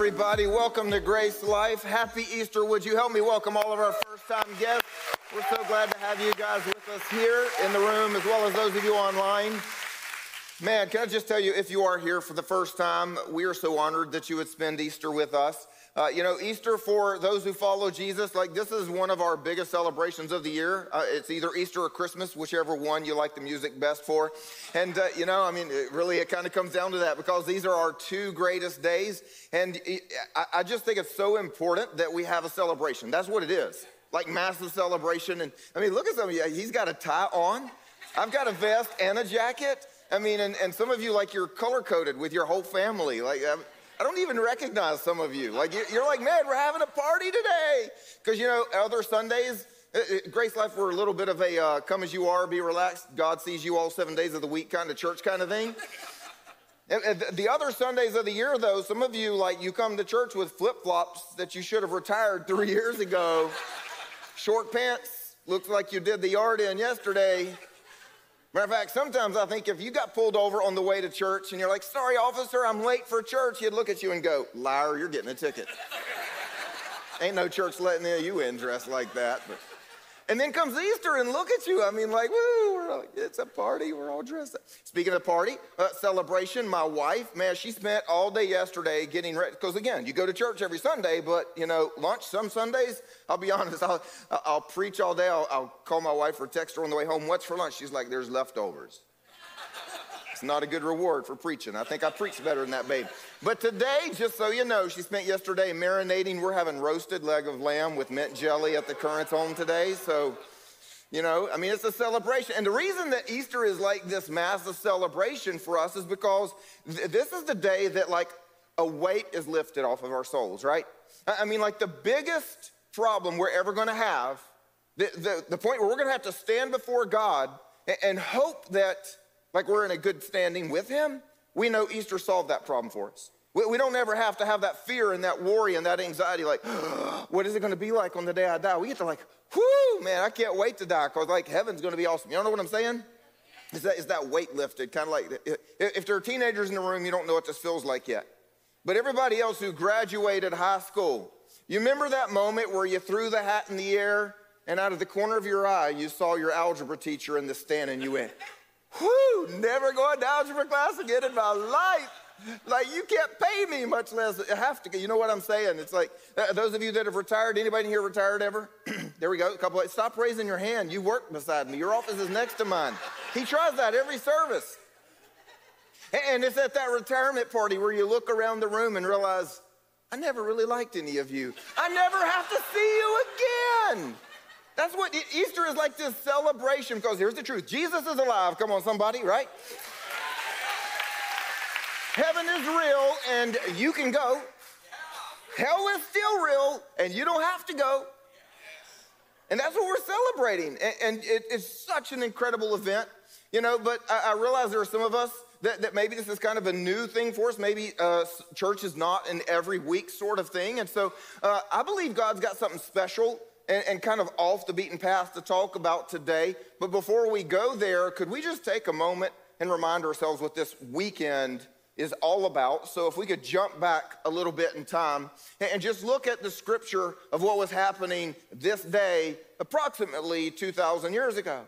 everybody, welcome to Grace Life. Happy Easter. Would you help me welcome all of our first time guests? We're so glad to have you guys with us here in the room as well as those of you online. Man, can I just tell you, if you are here for the first time, we are so honored that you would spend Easter with us. Uh, you know, Easter for those who follow Jesus, like this is one of our biggest celebrations of the year. Uh, it's either Easter or Christmas, whichever one you like the music best for. And, uh, you know, I mean, it really, it kind of comes down to that because these are our two greatest days. And I, I just think it's so important that we have a celebration. That's what it is like massive celebration. And I mean, look at some of you. He's got a tie on. I've got a vest and a jacket. I mean, and, and some of you, like, you're color coded with your whole family. Like, um, I don't even recognize some of you. Like, you're like, man, we're having a party today. Because, you know, other Sundays, uh, uh, Grace Life, we're a little bit of a uh, come as you are, be relaxed, God sees you all seven days of the week kind of church kind of thing. the other Sundays of the year, though, some of you, like, you come to church with flip flops that you should have retired three years ago, short pants, looks like you did the yard in yesterday. Matter of fact, sometimes I think if you got pulled over on the way to church and you're like, sorry, officer, I'm late for church, he'd look at you and go, liar, you're getting a ticket. Ain't no church letting you in dressed like that. But and then comes Easter, and look at you. I mean, like, woo, it's a party. We're all dressed up. Speaking of party, uh, celebration, my wife, man, she spent all day yesterday getting ready. Because again, you go to church every Sunday, but, you know, lunch some Sundays, I'll be honest, I'll, I'll preach all day. I'll, I'll call my wife or text her on the way home, what's for lunch? She's like, there's leftovers. Not a good reward for preaching. I think I preach better than that, babe. But today, just so you know, she spent yesterday marinating. We're having roasted leg of lamb with mint jelly at the Currence home today. So, you know, I mean, it's a celebration. And the reason that Easter is like this massive celebration for us is because th- this is the day that, like, a weight is lifted off of our souls, right? I mean, like, the biggest problem we're ever gonna have, the, the, the point where we're gonna have to stand before God and, and hope that like we're in a good standing with Him, we know Easter solved that problem for us. We, we don't ever have to have that fear and that worry and that anxiety, like, what is it gonna be like on the day I die? We get to like, whoo, man, I can't wait to die because like heaven's gonna be awesome. You don't know what I'm saying? Is that, is that weight lifted? Kind of like, if there are teenagers in the room, you don't know what this feels like yet. But everybody else who graduated high school, you remember that moment where you threw the hat in the air and out of the corner of your eye, you saw your algebra teacher in the stand and you went, whoo, never going to algebra class again in my life. Like you can't pay me, much less have to. You know what I'm saying? It's like uh, those of you that have retired. Anybody here retired ever? there we go. A couple. Stop raising your hand. You work beside me. Your office is next to mine. He tries that every service. And it's at that retirement party where you look around the room and realize, I never really liked any of you. I never have to see you again. That's what Easter is like this celebration because here's the truth Jesus is alive. Come on, somebody, right? Heaven is real and you can go. Hell is still real and you don't have to go. And that's what we're celebrating. And, it's such an incredible event, you know. But I, realize there are some of us that, that, maybe this is kind of a new thing for us. Maybe uh, church is not an every week sort of thing. And so uh, I believe God's got something special and, and kind of off the beaten path to talk about today. But before we go there, could we just take a moment and remind ourselves what this weekend is all about. So, if we could jump back a little bit in time and just look at the scripture of what was happening this day, approximately 2,000 years ago.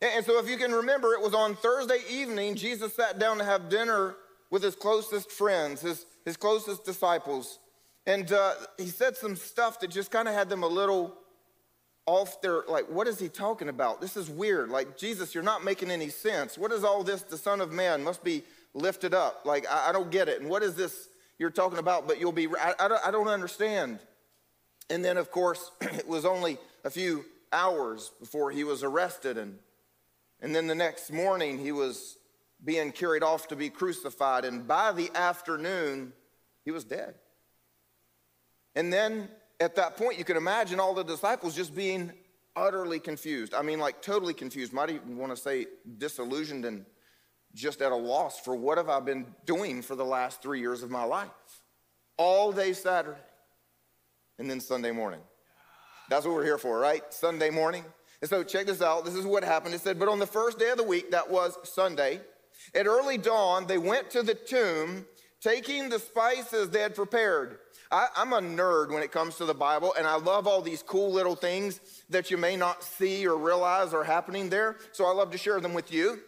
And so, if you can remember, it was on Thursday evening, Jesus sat down to have dinner with his closest friends, his, his closest disciples. And uh, he said some stuff that just kind of had them a little off their, like, what is he talking about? This is weird. Like, Jesus, you're not making any sense. What is all this? The Son of Man must be lifted up. Like, I, I don't get it. And what is this you're talking about? But you'll be, I, I, don't, I don't understand. And then, of course, it was only a few hours before he was arrested. And, and then the next morning, he was being carried off to be crucified. And by the afternoon, he was dead. And then at that point, you can imagine all the disciples just being utterly confused. I mean, like totally confused. Might even want to say disillusioned and just at a loss for what have I been doing for the last three years of my life? All day Saturday and then Sunday morning. That's what we're here for, right? Sunday morning. And so check this out. This is what happened. It said, But on the first day of the week, that was Sunday, at early dawn, they went to the tomb taking the spices they had prepared. I, am a nerd when it comes to the Bible, and I love all these cool little things that you may not see or realize are happening there. So I love to share them with you.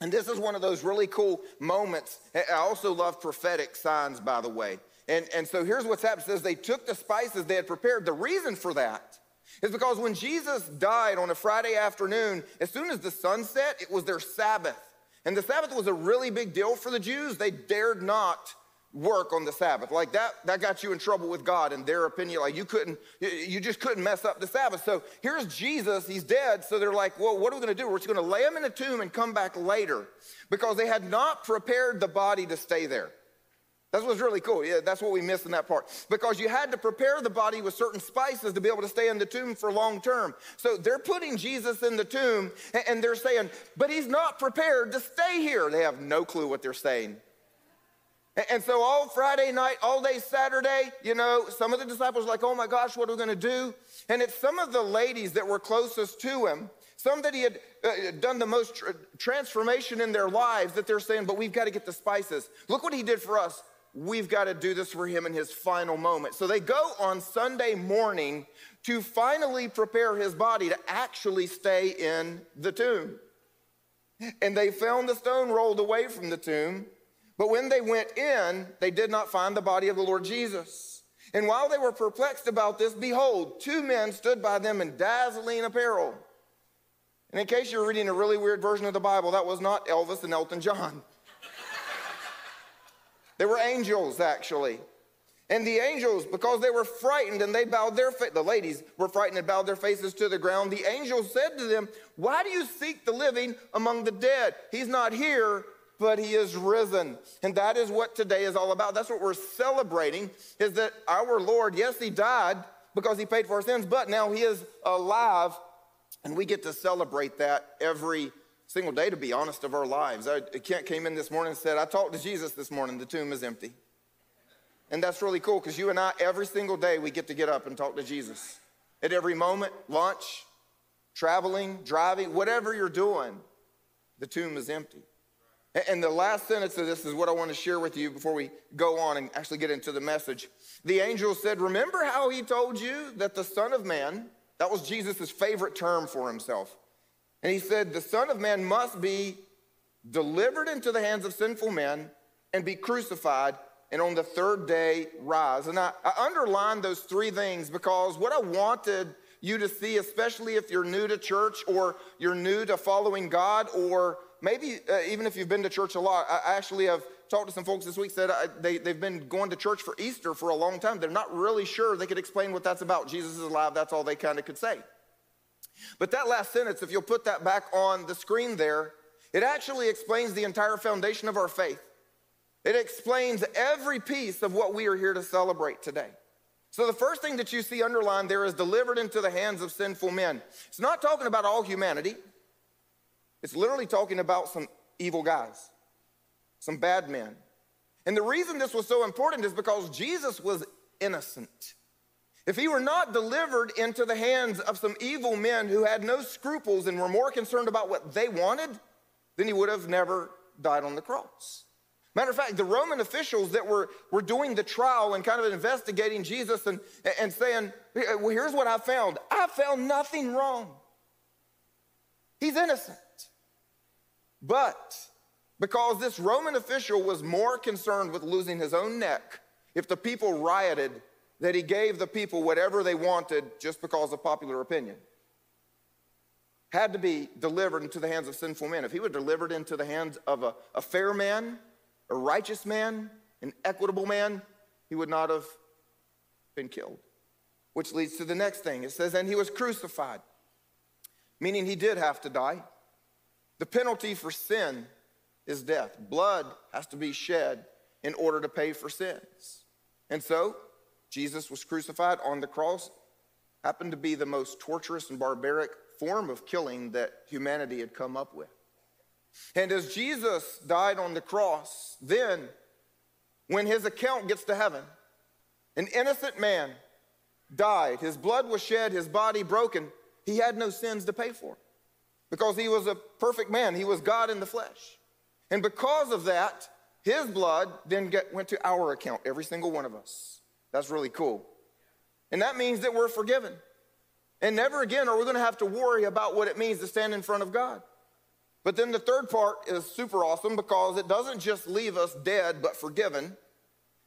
And this is one of those really cool moments. I also love prophetic signs, by the way. And, and so here's what's happened. It says they took the spices they had prepared. The reason for that is because when Jesus died on a Friday afternoon, as soon as the sun set, it was their Sabbath. And the Sabbath was a really big deal for the Jews. They dared not work on the Sabbath. Like that, that got you in trouble with God in their opinion. Like you couldn't, you just couldn't mess up the Sabbath. So here's Jesus, he's dead. So they're like, well, what are we gonna do? We're just gonna lay him in a tomb and come back later because they had not prepared the body to stay there. That's what's really cool. Yeah, that's what we missed in that part. Because you had to prepare the body with certain spices to be able to stay in the tomb for long term. So they're putting Jesus in the tomb and they're saying, but he's not prepared to stay here. They have no clue what they're saying. And so all Friday night, all day Saturday, you know, some of the disciples like, oh my gosh, what are we going to do? And it's some of the ladies that were closest to him, some that he had uh, done the most tr- transformation in their lives, that they're saying, but we've got to get the spices. Look what he did for us. We've got to do this for him in his final moment. So they go on Sunday morning to finally prepare his body to actually stay in the tomb. And they found the stone rolled away from the tomb. But when they went in, they did not find the body of the Lord Jesus. And while they were perplexed about this, behold, two men stood by them in dazzling apparel. And in case you're reading a really weird version of the Bible, that was not Elvis and Elton John. they were angels, actually. And the angels, because they were frightened and they bowed their face, the ladies were frightened and bowed their faces to the ground. The angels said to them, Why do you seek the living among the dead? He's not here, but he is risen. And that is what today is all about. That's what we're celebrating is that our Lord, yes, he died because he paid for our sins, but now he is alive. And we get to celebrate that every single day, to be honest, of our lives. I, came in this morning and said, I talked to Jesus this morning, the tomb is empty. And that's really cool because you and I, every single day, we get to get up and talk to Jesus. At every moment, lunch, traveling, driving, whatever you're doing, the tomb is empty. And the last sentence of this is what I want to share with you before we go on and actually get into the message. The angel said, Remember how he told you that the Son of Man, that was Jesus' favorite term for himself. And he said, The Son of Man must be delivered into the hands of sinful men and be crucified, and on the third day rise. And I, I underlined those three things because what I wanted you to see, especially if you're new to church or you're new to following God or maybe uh, even if you've been to church a lot, I actually have talked to some folks this week I, they, they've been going to church for Easter for a long time. They're not really sure they could explain what that's about. Jesus is alive, that's all they kind of could say. But that last sentence, if you'll put that back on the screen there, it actually explains the entire foundation of our faith. It explains every piece of what we are here to celebrate today. So, the first thing that you see underlined there is delivered into the hands of sinful men. It's not talking about all humanity, it's literally talking about some evil guys, some bad men. And the reason this was so important is because Jesus was innocent. If he were not delivered into the hands of some evil men who had no scruples and were more concerned about what they wanted, then he would have never died on the cross. Matter of fact, the Roman officials that were, were doing the trial and kind of investigating Jesus and, and saying, well, here's what I found. I found nothing wrong. He's innocent. But because this Roman official was more concerned with losing his own neck if the people rioted, that he gave the people whatever they wanted just because of popular opinion. Had to be delivered into the hands of sinful men. If he were delivered into the hands of a, a fair man, a righteous man, an equitable man, he would not have been killed. Which leads to the next thing. It says, and he was crucified, meaning he did have to die. The penalty for sin is death. Blood has to be shed in order to pay for sins. And so, Jesus was crucified on the cross, happened to be the most torturous and barbaric form of killing that humanity had come up with. And as Jesus died on the cross, then when his account gets to heaven, an innocent man died, his blood was shed, his body broken, he had no sins to pay for because he was a perfect man. He was God in the flesh. And because of that, His blood then get, went to our account, every single one of us. That's really cool. And that means that we're forgiven. And never again are we going to have to worry about what it means to stand in front of God. But then the third part is super awesome because it doesn't just leave us dead but forgiven,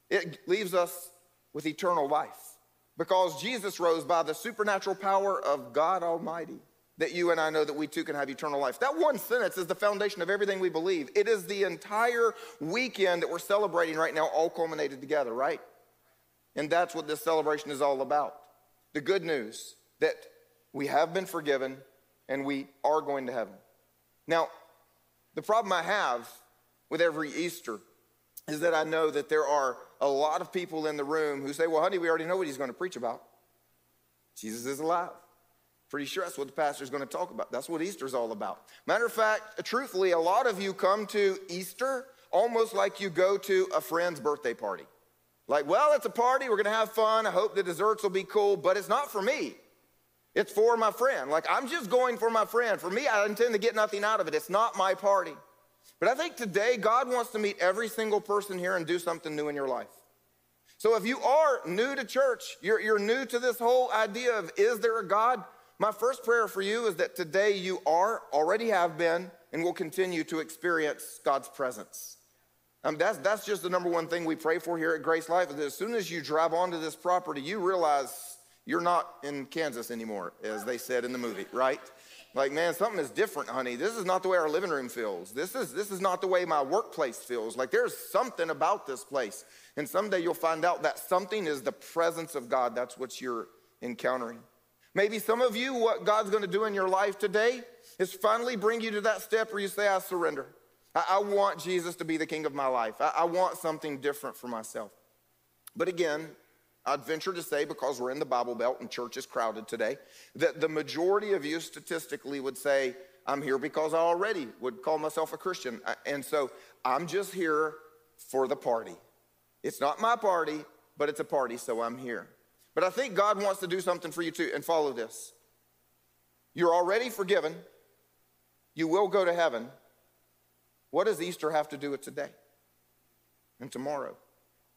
it leaves us with eternal life. Because Jesus rose by the supernatural power of God Almighty that you and I know that we too can have eternal life. That one sentence is the foundation of everything we believe. It is the entire weekend that we're celebrating right now, all culminated together, right? And that's what this celebration is all about. The good news that we have been forgiven and we are going to heaven. Now, the problem I have with every Easter is that I know that there are a lot of people in the room who say, Well, honey, we already know what he's going to preach about. Jesus is alive. Pretty sure that's what the pastor is going to talk about. That's what Easter's all about. Matter of fact, truthfully, a lot of you come to Easter almost like you go to a friend's birthday party. Like, well, it's a party, we're going to have fun. I hope the desserts will be cool, but it's not for me. It's for my friend. Like, I'm just going for my friend. For me, I intend to get nothing out of it. It's not my party. But I think today, God wants to meet every single person here and do something new in your life. So if you are new to church, you're, you're new to this whole idea of is there a God? My first prayer for you is that today you are, already have been, and will continue to experience God's presence. Um, that's, that's just the number one thing we pray for here at Grace Life is that as soon as you drive onto this property, you realize you're not in Kansas anymore, as they said in the movie, right? Like, man, something is different, honey. This is not the way our living room feels. This is, this is not the way my workplace feels. Like, there's something about this place. And someday you'll find out that something is the presence of God. That's what you're encountering. Maybe some of you, what God's going to do in your life today is finally bring you to that step where you say, I surrender. I, I want Jesus to be the king of my life. I, I want something different for myself. But again, I'd venture to say, because we're in the Bible Belt and church is crowded today, that the majority of you statistically would say, I'm here because I already would call myself a Christian. And so I'm just here for the party. It's not my party, but it's a party, so I'm here. But I think God wants to do something for you too, and follow this. You're already forgiven, you will go to heaven. What does Easter have to do with today and tomorrow?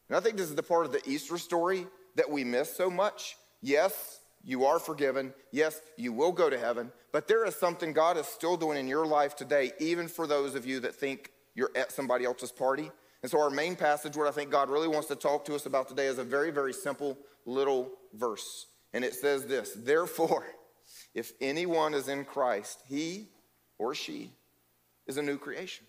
And I think this is the part of the Easter story that we miss so much. Yes, you are forgiven. Yes, you will go to heaven. But there is something God is still doing in your life today, even for those of you that think you're at somebody else's party. And so, our main passage, what I think God really wants to talk to us about today, is a very, very simple little verse. And it says this Therefore, if anyone is in Christ, he or she is a new creation.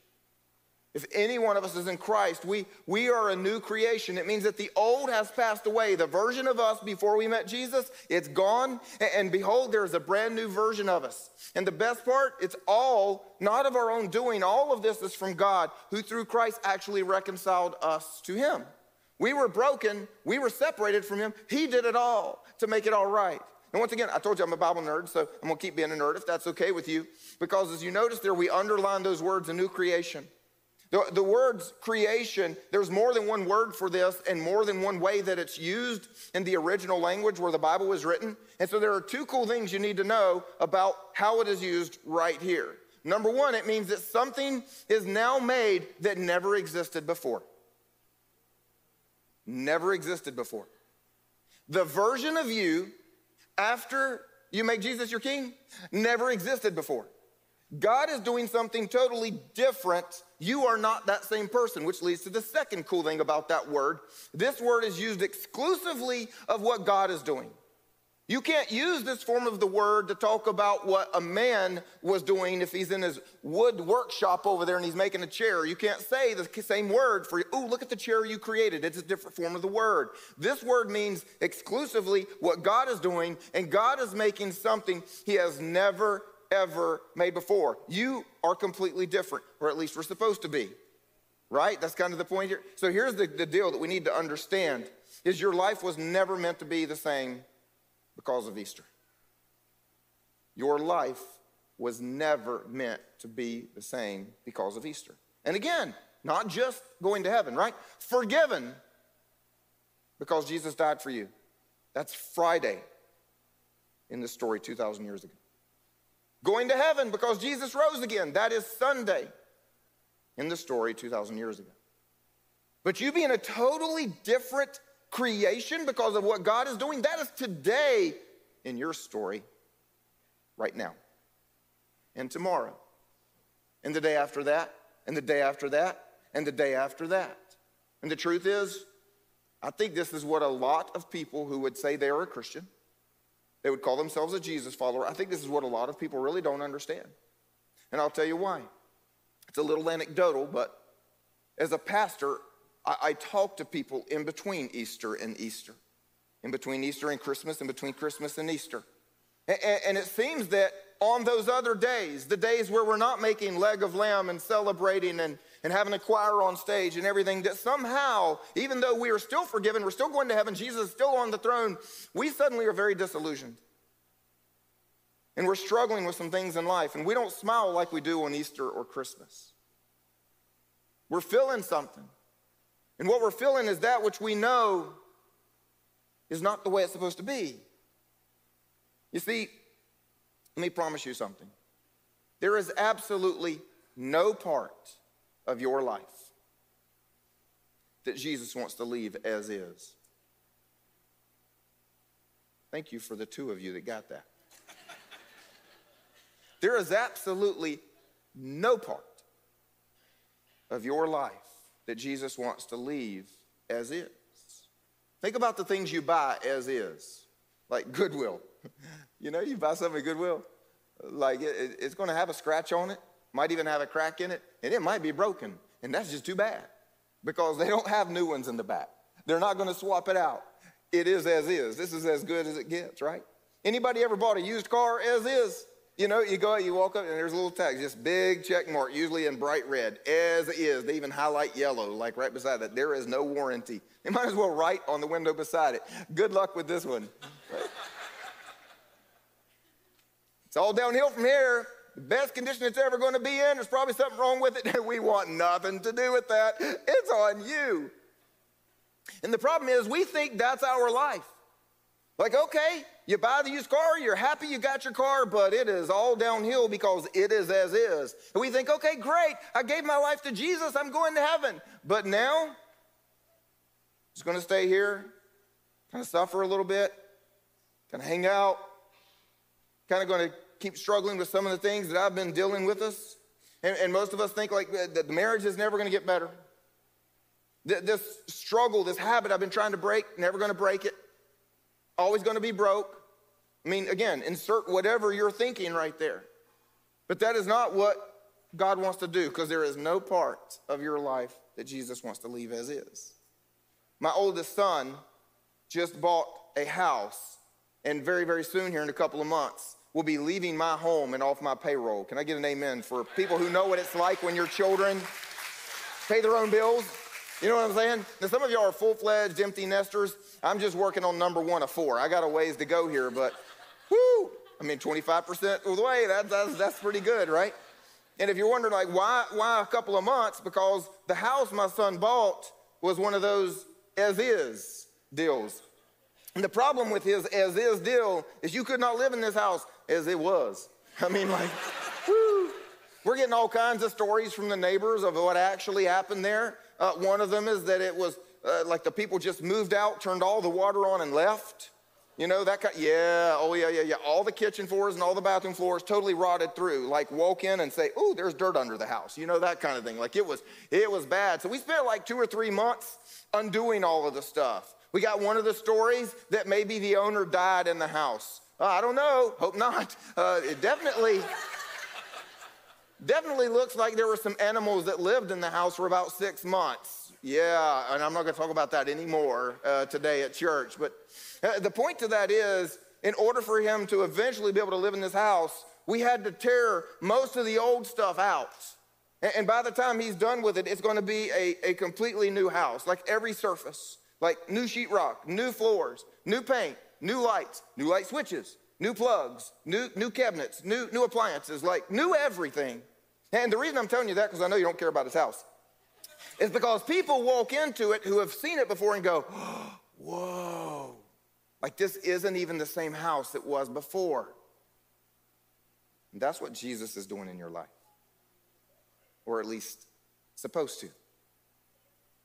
If any one of us is in Christ, we, we are a new creation. It means that the old has passed away. The version of us before we met Jesus, it's gone. And, and behold, there's a brand new version of us. And the best part, it's all not of our own doing. All of this is from God, who through Christ actually reconciled us to Him. We were broken, we were separated from Him. He did it all to make it all right. And once again, I told you I'm a Bible nerd, so I'm gonna keep being a nerd if that's okay with you. Because as you notice there, we underline those words, a new creation. The, the words creation, there's more than one word for this and more than one way that it's used in the original language where the Bible was written. And so there are two cool things you need to know about how it is used right here. Number one, it means that something is now made that never existed before. Never existed before. The version of you after you make Jesus your king never existed before. God is doing something totally different. You are not that same person, which leads to the second cool thing about that word. This word is used exclusively of what God is doing. You can't use this form of the word to talk about what a man was doing if he's in his wood workshop over there and he's making a chair. You can't say the same word for, oh, look at the chair you created. It's a different form of the word. This word means exclusively what God is doing, and God is making something he has never ever made before. You are completely different, or at least we're supposed to be. Right? That's kind of the point here. So here's the, the deal that we need to understand is your life was never meant to be the same because of Easter. Your life was never meant to be the same because of Easter. And again, not just going to heaven, right? Forgiven because Jesus died for you. That's Friday in the story 2,000 years ago. Going to heaven because Jesus rose again. That is Sunday in the story 2,000 years ago. But you being a totally different creation because of what God is doing, that is today in your story, right now, and tomorrow, and the day after that, and the day after that, and the day after that. And the truth is, I think this is what a lot of people who would say they are a Christian, they would call themselves a Jesus follower. I think this is what a lot of people really don't understand. And I'll tell you why. It's a little anecdotal, but as a pastor, I, I talk to people in between Easter and Easter, in between Easter and Christmas, in between Christmas and Easter. And, and it seems that on those other days, the days where we're not making leg of lamb and celebrating and, and having a choir on stage and everything, that somehow, even though we are still forgiven, we're still going to heaven, Jesus is still on the throne, we suddenly are very disillusioned. And we're struggling with some things in life, and we don't smile like we do on Easter or Christmas. We're feeling something. And what we're feeling is that which we know is not the way it's supposed to be. You see, let me promise you something. There is absolutely no part of your life that Jesus wants to leave as is. Thank you for the two of you that got that. there is absolutely no part of your life that Jesus wants to leave as is. Think about the things you buy as is, like Goodwill. you know, you buy something at Goodwill, like it, it's going to have a scratch on it, might even have a crack in it, and it might be broken. And that's just too bad because they don't have new ones in the back. They're not going to swap it out. It is as is. This is as good as it gets, right? Anybody ever bought a used car as is? You know, you go, out, you walk up, and there's a little tag, just big check mark, usually in bright red, as is. They even highlight yellow, like right beside that. There is no warranty. They might as well write on the window beside it. Good luck with this one. It's all downhill from here. Best condition it's ever going to be in, there's probably something wrong with it. We want nothing to do with that. It's on you. And the problem is, we think that's our life. Like, okay, you buy the used car, you're happy you got your car, but it is all downhill because it is as is. And we think, okay, great, I gave my life to Jesus, I'm going to heaven. But now, just going to stay here, kind of suffer a little bit, kind of hang out, kind of going to keep struggling with some of the things that I've been dealing with us. And, and most of us think like that the marriage is never going to get better. This struggle, this habit I've been trying to break, never going to break it. Always going to be broke. I mean, again, insert whatever you're thinking right there. But that is not what God wants to do because there is no part of your life that Jesus wants to leave as is. My oldest son just bought a house, and very, very soon, here in a couple of months, will be leaving my home and off my payroll. Can I get an amen for people who know what it's like when your children pay their own bills? You know what I'm saying? Now, some of y'all are full fledged empty nesters. I'm just working on number one of four. I got a ways to go here, but whoo, I mean, 25% of the way, that, that's, that's pretty good, right? And if you're wondering, like, why, why a couple of months? Because the house my son bought was one of those as is deals. And the problem with his as is deal is you could not live in this house as it was. I mean, like. We're getting all kinds of stories from the neighbors of what actually happened there. Uh, one of them is that it was uh, like the people just moved out, turned all the water on, and left. You know, that kind, yeah, oh yeah, yeah, yeah. All the kitchen floors and all the bathroom floors totally rotted through. Like walk in and say, oh, there's dirt under the house. You know, that kind of thing. Like it was, it was bad. So we spent like two or three months undoing all of the stuff. We got one of the stories that maybe the owner died in the house. Uh, I don't know. Hope not. Uh, it definitely, definitely looks like there were some animals that lived in the house for about six months. Yeah, and I'm not going to talk about that anymore uh, today at church. But uh, the point to that is, in order for him to eventually be able to live in this house, we had to tear most of the old stuff out. And by the time he's done with it, it's going to be a, a completely new house, like every surface, like new sheetrock, new floors, new paint, new lights, new light switches, new plugs, new, new cabinets, new, new appliances, like new everything. And the reason I'm telling you that, because I know you don't care about his house, is because people walk into it who have seen it before and go, whoa, like this isn't even the same house it was before. And that's what Jesus is doing in your life, or at least supposed to.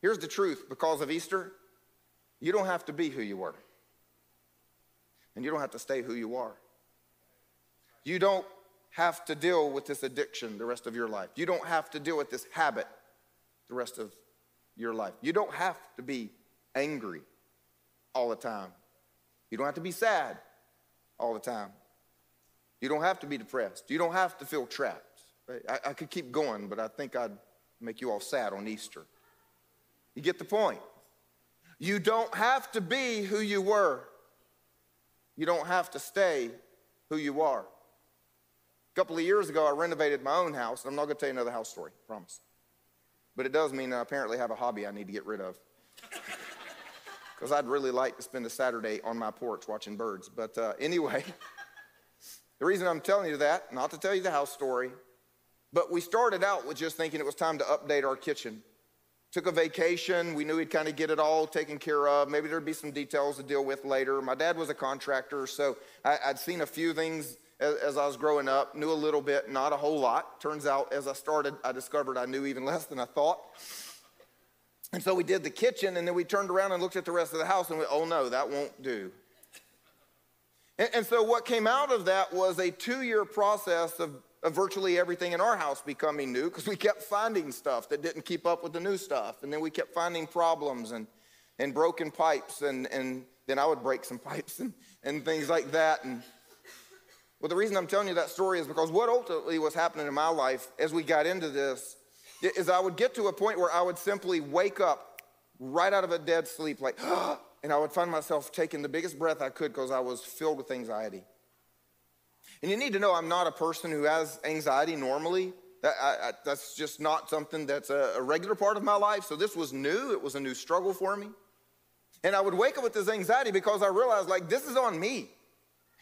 Here's the truth because of Easter, you don't have to be who you were, and you don't have to stay who you are. You don't have to deal with this addiction the rest of your life. You don't have to deal with this habit the rest of your life. You don't have to be angry all the time. You don't have to be sad all the time. You don't have to be depressed. You don't have to feel trapped. I, I could keep going, but I think I'd make you all sad on Easter. You get the point. You don't have to be who you were. You don't have to stay who you are. A couple of years ago, I renovated my own house. And I'm not going to tell you another house story, promise. But it does mean I apparently have a hobby I need to get rid of. Because I'd really like to spend a Saturday on my porch watching birds. But uh, anyway, the reason I'm telling you that, not to tell you the house story, but we started out with just thinking it was time to update our kitchen. Took a vacation. We knew he'd kind of get it all taken care of. Maybe there'd be some details to deal with later. My dad was a contractor, so I, would seen a few things as, as, I was growing up, knew a little bit, not a whole lot. Turns out, as I started, I discovered I knew even less than I thought. And so we did the kitchen, and then we turned around and looked at the rest of the house and went, oh no, that won't do. And, and so what came out of that was a two year process of of virtually everything in our house becoming new because we kept finding stuff that didn't keep up with the new stuff. And then we kept finding problems and, and broken pipes, and, and then I would break some pipes and, and things like that. And well, the reason I'm telling you that story is because what ultimately was happening in my life as we got into this is I would get to a point where I would simply wake up right out of a dead sleep, like, and I would find myself taking the biggest breath I could because I was filled with anxiety. And you need to know I'm not a person who has anxiety normally. That, I, I, that's just not something that's a, a regular part of my life. So this was new. It was a new struggle for me. And I would wake up with this anxiety because I realized, like, this is on me.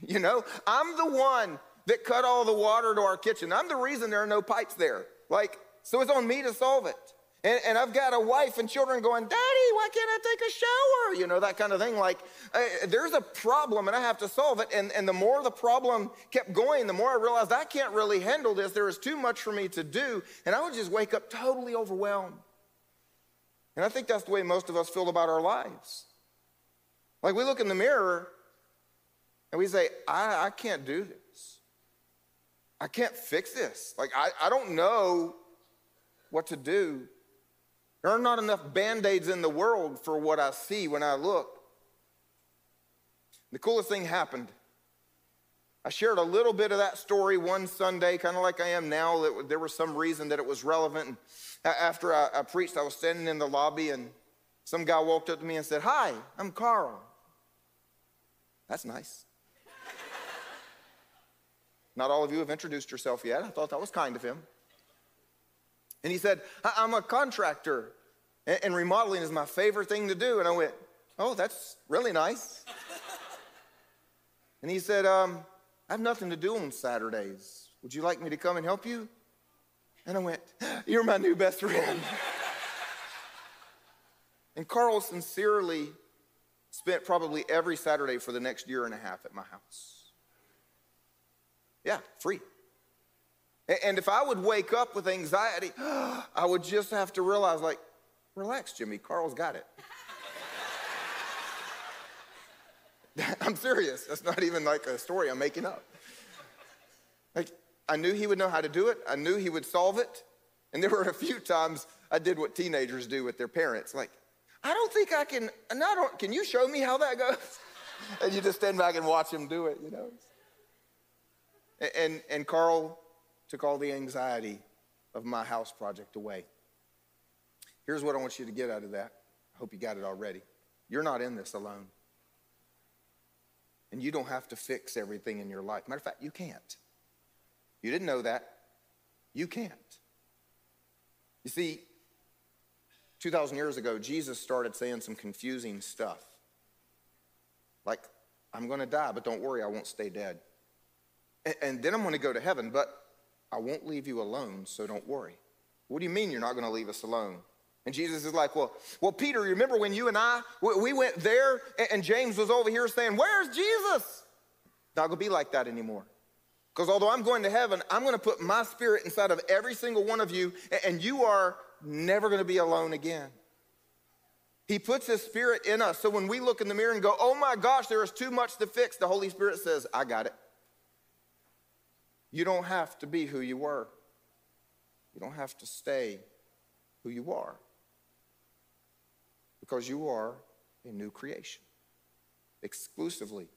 You know, I'm the one that cut all the water to our kitchen. I'm the reason there are no pipes there. Like, so it's on me to solve it. And, and, I've got a wife and children going, Daddy, why can't I take a shower? You know, that kind of thing. Like, uh, there's a problem and I have to solve it. And, and the more the problem kept going, the more I realized I can't really handle this. There is too much for me to do. And I would just wake up totally overwhelmed. And I think that's the way most of us feel about our lives. Like, we look in the mirror and we say, I, I can't do this. I can't fix this. Like, I, I don't know what to do. There are not enough band aids in the world for what I see when I look. The coolest thing happened. I shared a little bit of that story one Sunday, kind of like I am now. That there was some reason that it was relevant. And after I, I preached, I was standing in the lobby, and some guy walked up to me and said, Hi, I'm Carl. That's nice. Not all of you have introduced yourself yet. I thought that was kind of him. And he said, I'm a contractor, and remodeling is my favorite thing to do. And I went, Oh, that's really nice. and he said, um, I have nothing to do on Saturdays. Would you like me to come and help you? And I went, You're my new best friend. and Carl sincerely spent probably every Saturday for the next year and a half at my house. Yeah, free. And if I would wake up with anxiety, I would just have to realize, like, relax, Jimmy, Carl's got it. I'm serious. That's not even like a story I'm making up. Like, I knew he would know how to do it, I knew he would solve it. And there were a few times I did what teenagers do with their parents. Like, I don't think I can, and I can you show me how that goes? and you just stand back and watch him do it, you know? And, and, and Carl took all the anxiety of my house project away. Here's what I want you to get out of that. I hope you got it already. You're not in this alone. And you don't have to fix everything in your life. Matter of fact, you can't. You didn't know that. You can't. You see, 2,000 years ago, Jesus started saying some confusing stuff. Like, I'm going to die, but don't worry, I won't stay dead. And then I'm going to go to heaven, but I won't leave you alone, so don't worry. What do you mean you're not going to leave us alone? And Jesus is like, well, well, Peter, remember when you and I, we went there and James was over here saying, where's Jesus? Not going to be like that anymore. Because although I'm going to heaven, I'm going to put my spirit inside of every single one of you and you are never going to be alone again. He puts His Spirit in us. So when we look in the mirror and go, oh my gosh, there is too much to fix, the Holy Spirit says, I got it. You don't have to be who you were, you don't have to stay who you are because you are a new creation exclusively.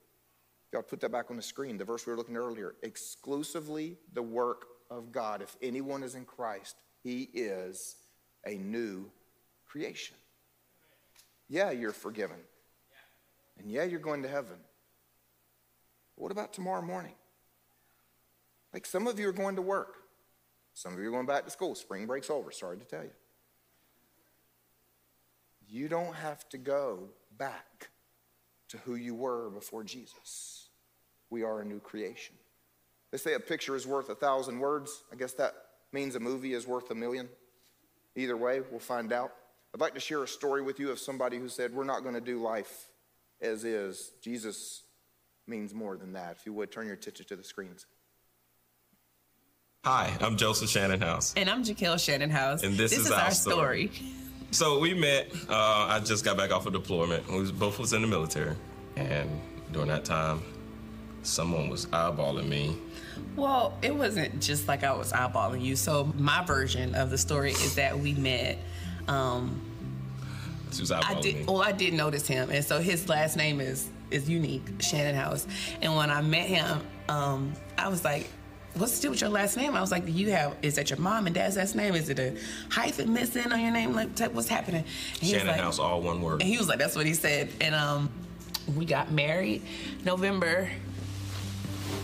Y'all put that back on the screen, the verse we were looking at earlier. Exclusively the work of God. If anyone is in Christ, he is a new creation. Yeah, you're forgiven. And yeah, you're going to heaven. What about tomorrow morning? Like some of you are going to work. Some of you are going back to school. Spring break's over, sorry to tell you. You don't have to go back to who you were before Jesus. We are a new creation. They say a picture is worth a thousand words. I guess that means a movie is worth a million. Either way, we'll find out. I'd like to share a story with you of somebody who said, We're not going to do life as is. Jesus means more than that. If you would, turn your attention to the screens. Hi, I'm Joseph Shannonhouse. And I'm Jaquel Shannonhouse. And this, this is, is, our, story. story. So we met. Uh, I just got back off of deployment. We was, both was in the military, and during that time, someone was eyeballing me. Well, it wasn't just like I was eyeballing you. So my version of the story is that we met. Um, She was eyeballing I did. me. Well, I did notice him, and so his last name is is unique, Shannonhouse. And when I met him, um, I was like. What's the deal with your last name? I was like, do you have, is that your mom and dad's last name? Is it a hyphen missing on your name? Like, what's happening? And he Shannon like- House, all one word. And he was like, that's what he said. And um, we got married November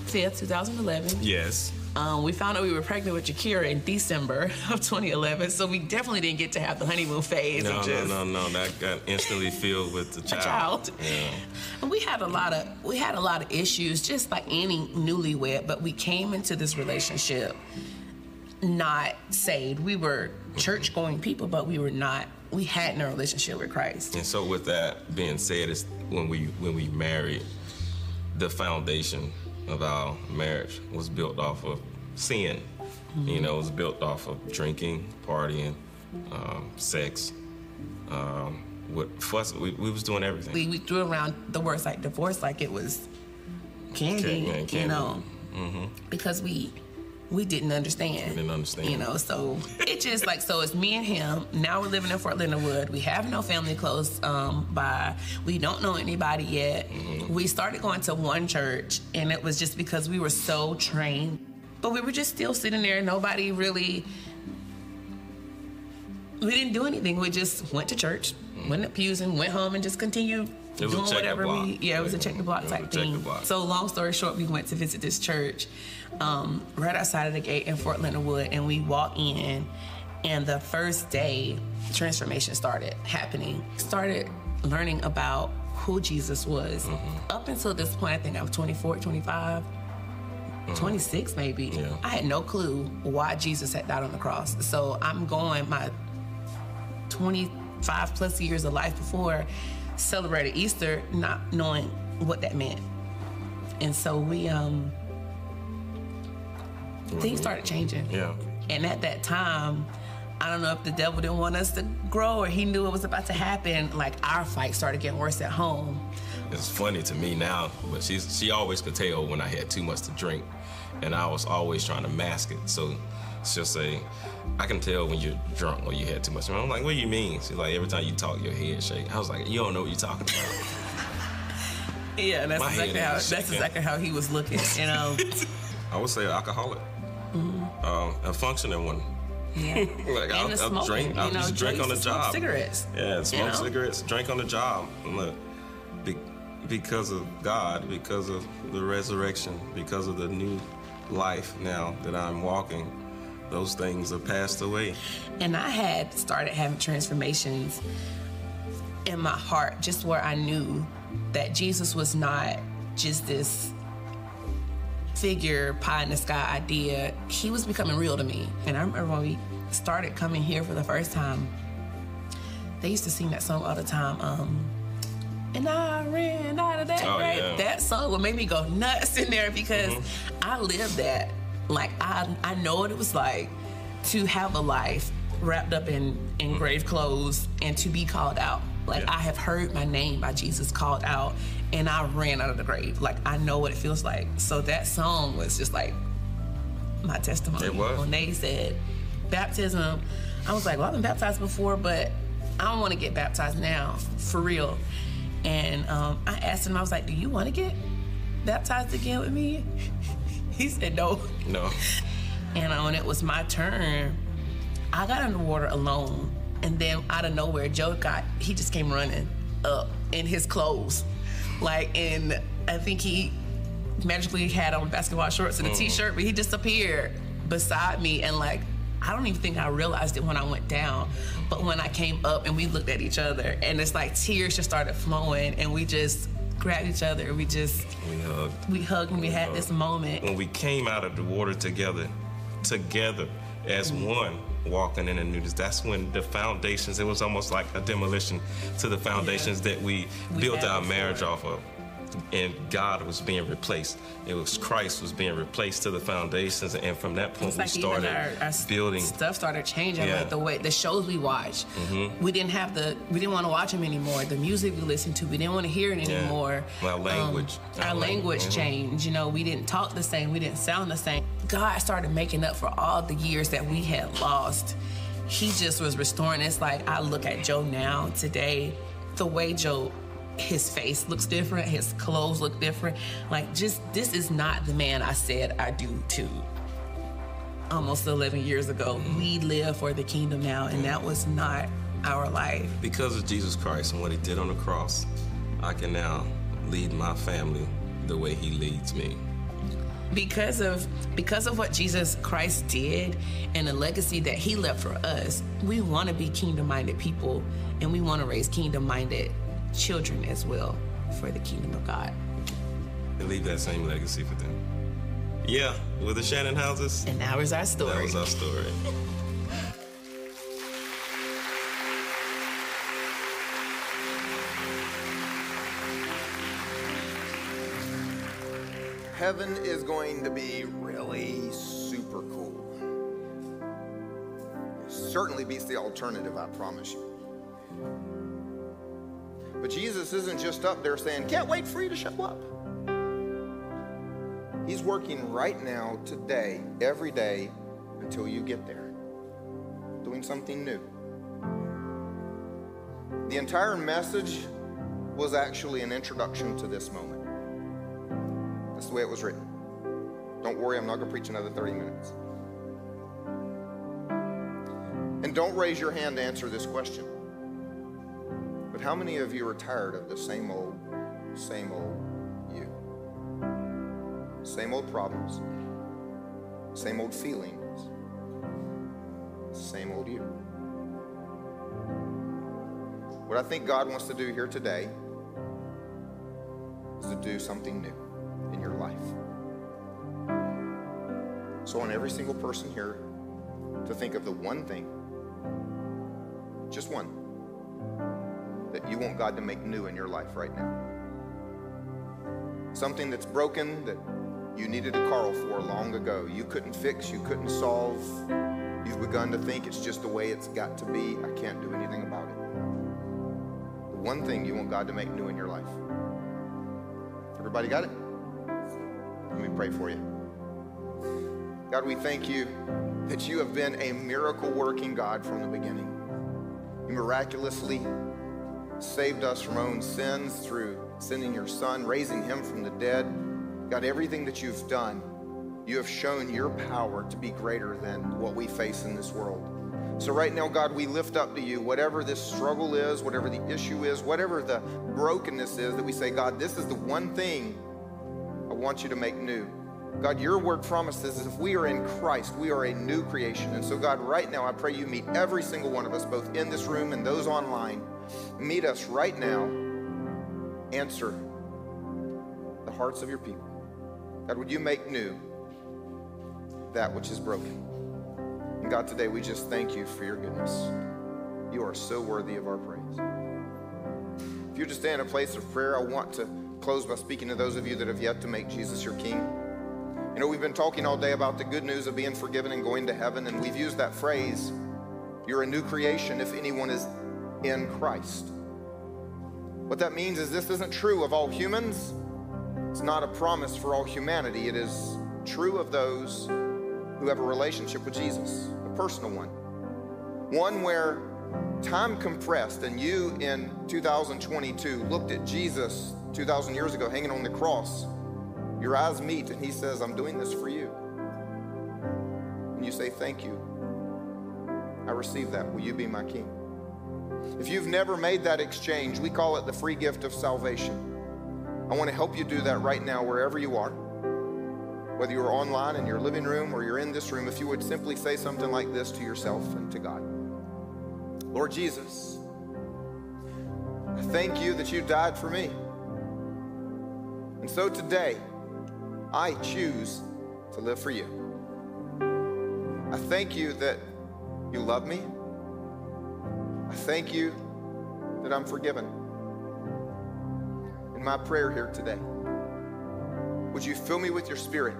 5th, 2011. Yes. Um, we found out we were pregnant with Jakira in December of 2011. So we definitely didn't get to have the honeymoon phase No, of no, no, no. That got instantly filled with the child. child. Yeah. And we had a lot of we had a lot of issues, just like any newlywed. But we came into this relationship not saved. We were church going people, but we were not. We had no relationship with Christ. And so, with that being said, it's when we when we married, the foundation of our marriage was built off of sin. You know, it was built off of drinking, partying, um, sex. Um, with fuss, we, we was doing everything. we, we threw around the words like divorce like it was candy, Candy, candy. you know, because we we didn't understand. We didn't understand. You know, so it just like so it's me and him. Now we're living in Fort Leonard Wood. We have no family close um, by. We don't know anybody yet. Mm-hmm. We started going to one church, and it was just because we were so trained. But we were just still sitting there. Nobody really. We didn't do anything. We just went to church, went to pews, and went home and just continued Mm-hmm. It doing whatever we. Yeah, it was a check the block It was a type thing. block. So long story short, we went to visit this church um, right outside of the gate in Fort Leonard Wood, and we walk in, and the first day transformation started happening. Started learning about who Jesus was. Mm-hmm. Up until this point, I think I was 24, 25. 26 maybe Mm-hmm. Yeah. i had no clue why jesus had died on the cross so i'm going my 25 plus years of life before celebrated easter not knowing what that meant and so we um things started changing Yeah. and at that time i don't know if the devil didn't want us to grow or he knew it was about to happen like our fight started getting worse at home It's funny to me now, but she's she always could tell when I had too much to drink, and I was always trying to mask it. So she'll say, "I can tell when you're drunk or you had too much." And I'm like, "What do you mean?" She's like, "Every time you talk, your head shake." I was like, "You don't know what you're talking about." yeah that's My exactly how that's shaking. exactly how he was looking you know I would say alcoholic, um, a functioning one. yeah Like I'll, I'll smoking, drink, I'll you know, just drink on the job. cigarettes Yeah, smoke know? cigarettes, drink on the job. Look, be, because of God, because of the resurrection, because of the new life now that I'm walking, those things have passed away. And I had started having transformations in my heart, just where I knew that Jesus was not just this figure, pie in the sky idea. He was becoming real to me. And I remember when we started coming here for the first time, they used to sing that song all the time. Um, and I ran out of that, Oh, right? yeah. That song would make me go nuts in there because Mm-hmm. I lived that. Like I, I know what it was like to have a life wrapped up in, in grave clothes and to be called out Like Yeah. I have heard my name by Jesus called out, and I ran out of the grave. Like I know what it feels like. So that song was just like my testimony. It was. When they said baptism, I was like, well, I've been baptized before, but I don't want to get baptized now, for real. And um, I asked him, I was like, do you want to get baptized again with me? he said no. No. And uh, when it was my turn, I got underwater alone. And then out of nowhere, Joe got, he just came running up in his clothes. Like, and I think he magically had on basketball shorts and a mm-hmm. t-shirt, but he disappeared beside me. And like, I don't even think I realized it when I went down. But when I came up and we looked at each other, and it's like tears just started flowing, and we just grabbed each other. And we just, We hugged. we hugged and we had this moment. When we came out of the water together, together as one, walking in the newness, that's when the foundations, it was almost like a demolition to the foundations that we, We built our before. marriage off of. And God was being replaced. It was Christ was being replaced to the foundations, and from that point It's we started our, our building. stuff started changing. Yeah. Like the way the shows we watch, Mm-hmm. we didn't have the we didn't want to watch them anymore. The music we listened to, we didn't want to hear it Yeah. anymore. Our language. Um, our Our language language, mhm. changed. You know, we didn't talk the same. We didn't sound the same. God started making up for all the years that we had lost. He just was restoring. It's like I look at Joe now today, the way Joe. His face looks different. His clothes look different. Like, just this is not the man I said I do to almost 11 years ago. Mm. We live for the kingdom now, and mm. that was not our life. Because of Jesus Christ and what he did on the cross, I can now lead my family the way he leads me. Because of because of what Jesus Christ did and the legacy that he left for us, we want to be kingdom-minded people and we want to raise kingdom-minded children as well for the kingdom of God. And leave that same legacy for them. Yeah, with the Shannonhouses, And that was our story. that was our story. Heaven is going to be really super cool. Certainly beats the alternative, I promise you. But Jesus isn't just up there saying, Can't wait for you to show up. He's working right now, today, every day, until you get there, doing something new. The entire message was actually an introduction to this moment. That's the way it was written. Don't worry, I'm not going to preach another 30 minutes. And don't raise your hand to answer this question. How many of you are tired of the same old, same old you? Same old problems, same old feelings, same old you. What I think God wants to do here today is to do something new in your life. So, I want every single person here to think of the one thing, just one, that you want God to make new in your life right now. Something that's broken that you needed a Carl for long ago. You couldn't fix, you couldn't solve. You've begun to think it's just the way it's got to be. I can't do anything about it. The one thing you want God to make new in your life. Everybody got it? Let me pray for you. God, we thank you that you have been a miracle working God from the beginning. You miraculously saved us from our own sins through sending your Son, raising him from the dead. God, everything that you've done, you have shown your power to be greater than what we face in this world. So, right now, God, we lift up to you whatever this struggle is, whatever the issue is, whatever the brokenness is, that we say, God, this is the one thing I want you to make new. God, your word promises is if we are in Christ, we are a new creation. And so, God, right now, I pray you meet every single one of us, both in this room and those online. Meet us right now. Answer the hearts of your people. God, would you make new that which is broken? And God, today we just thank you for your goodness. You are so worthy of our praise. If you're just in a place of prayer, I want to close by speaking to those of you that have yet to make Jesus your King. You know, we've been talking all day about the good news of being forgiven and going to heaven, and we've used that phrase, you're a new creation if anyone is in Christ. What that means is this isn't true of all humans. It's not a promise for all humanity. It is true of those who have a relationship with Jesus, a personal one. One where time compressed and you in 2022 looked at Jesus 2,000 years ago hanging on the cross. Your eyes meet and he says, I'm doing this for you. And you say, Thank you. I receive that. Will you be my king? If you've never made that exchange, we call it the free gift of salvation. I want to help you do that right now, wherever you are. Whether you're online in your living room or you're in this room, if you would simply say something like this to yourself and to God Lord Jesus, I thank you that you died for me. And so today, I choose to live for you. I thank you that you love me. I thank you that I'm forgiven. In my prayer here today, would you fill me with your spirit?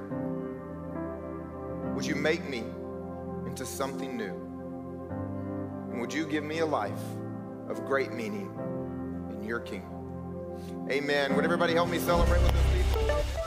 Would you make me into something new? And would you give me a life of great meaning in your kingdom? Amen. Would everybody help me celebrate with people?